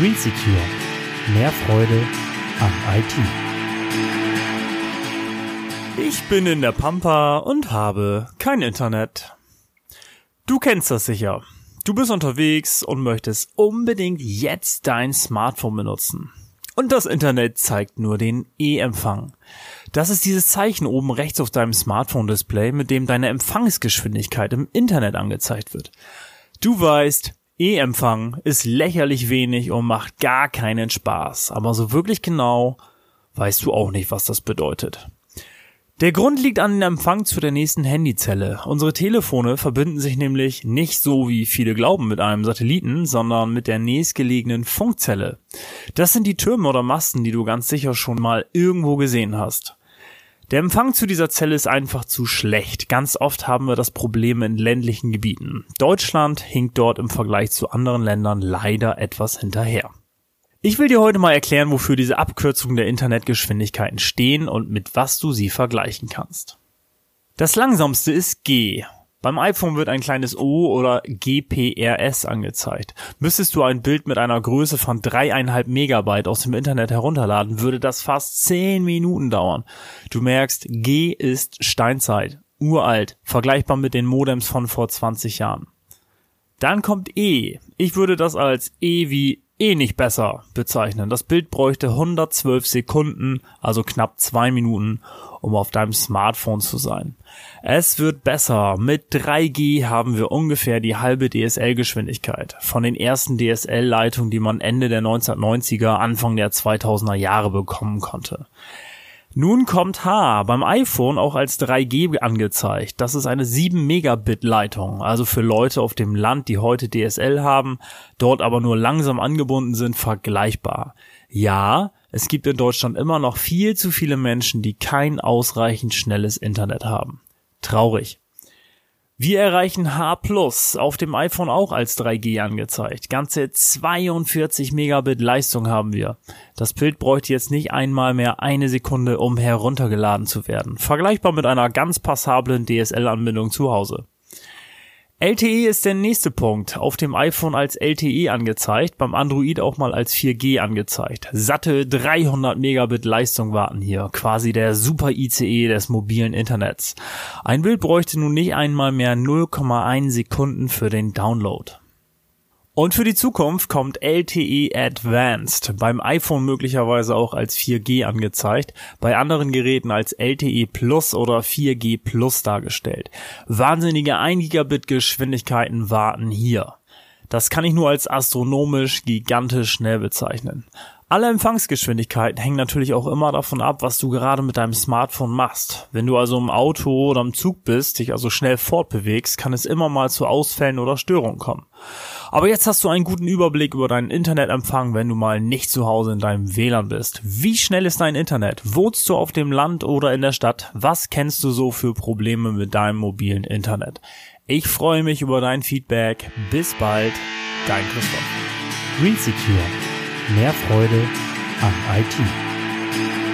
Green Secure. Mehr Freude am IT. Ich bin in der Pampa und habe kein Internet. Du kennst das sicher. Du bist unterwegs und möchtest unbedingt jetzt dein Smartphone benutzen. Und das Internet zeigt nur den E-Empfang. Das ist dieses Zeichen oben rechts auf deinem Smartphone-Display, mit dem deine Empfangsgeschwindigkeit im Internet angezeigt wird. Du weißt, E-Empfang ist lächerlich wenig und macht gar keinen Spaß. Aber so wirklich genau weißt du auch nicht, was das bedeutet. Der Grund liegt an dem Empfang zu der nächsten Handyzelle. Unsere Telefone verbinden sich nämlich nicht so wie viele glauben mit einem Satelliten, sondern mit der nächstgelegenen Funkzelle. Das sind die Türme oder Masten, die du ganz sicher schon mal irgendwo gesehen hast. Der Empfang zu dieser Zelle ist einfach zu schlecht. Ganz oft haben wir das Problem in ländlichen Gebieten. Deutschland hinkt dort im Vergleich zu anderen Ländern leider etwas hinterher. Ich will dir heute mal erklären, wofür diese Abkürzungen der Internetgeschwindigkeiten stehen und mit was du sie vergleichen kannst. Das langsamste ist G beim iPhone wird ein kleines O oder GPRS angezeigt. Müsstest du ein Bild mit einer Größe von dreieinhalb Megabyte aus dem Internet herunterladen, würde das fast zehn Minuten dauern. Du merkst, G ist Steinzeit, uralt, vergleichbar mit den Modems von vor 20 Jahren. Dann kommt E. Ich würde das als E wie eh nicht besser bezeichnen. Das Bild bräuchte 112 Sekunden, also knapp zwei Minuten, um auf deinem Smartphone zu sein. Es wird besser. Mit 3G haben wir ungefähr die halbe DSL-Geschwindigkeit von den ersten DSL-Leitungen, die man Ende der 1990er, Anfang der 2000er Jahre bekommen konnte. Nun kommt H beim iPhone auch als 3G angezeigt. Das ist eine 7 Megabit Leitung, also für Leute auf dem Land, die heute DSL haben, dort aber nur langsam angebunden sind, vergleichbar. Ja, es gibt in Deutschland immer noch viel zu viele Menschen, die kein ausreichend schnelles Internet haben. Traurig. Wir erreichen H+, auf dem iPhone auch als 3G angezeigt. Ganze 42 Megabit Leistung haben wir. Das Bild bräuchte jetzt nicht einmal mehr eine Sekunde, um heruntergeladen zu werden. Vergleichbar mit einer ganz passablen DSL-Anbindung zu Hause. LTE ist der nächste Punkt. Auf dem iPhone als LTE angezeigt, beim Android auch mal als 4G angezeigt. Satte 300 Megabit Leistung warten hier. Quasi der Super ICE des mobilen Internets. Ein Bild bräuchte nun nicht einmal mehr 0,1 Sekunden für den Download. Und für die Zukunft kommt LTE Advanced, beim iPhone möglicherweise auch als 4G angezeigt, bei anderen Geräten als LTE Plus oder 4G Plus dargestellt. Wahnsinnige 1 Gigabit Geschwindigkeiten warten hier. Das kann ich nur als astronomisch gigantisch schnell bezeichnen. Alle Empfangsgeschwindigkeiten hängen natürlich auch immer davon ab, was du gerade mit deinem Smartphone machst. Wenn du also im Auto oder im Zug bist, dich also schnell fortbewegst, kann es immer mal zu Ausfällen oder Störungen kommen. Aber jetzt hast du einen guten Überblick über deinen Internetempfang, wenn du mal nicht zu Hause in deinem WLAN bist. Wie schnell ist dein Internet? Wohnst du auf dem Land oder in der Stadt? Was kennst du so für Probleme mit deinem mobilen Internet? Ich freue mich über dein Feedback. Bis bald, dein Christoph. Green Secure. Mehr Freude am IT.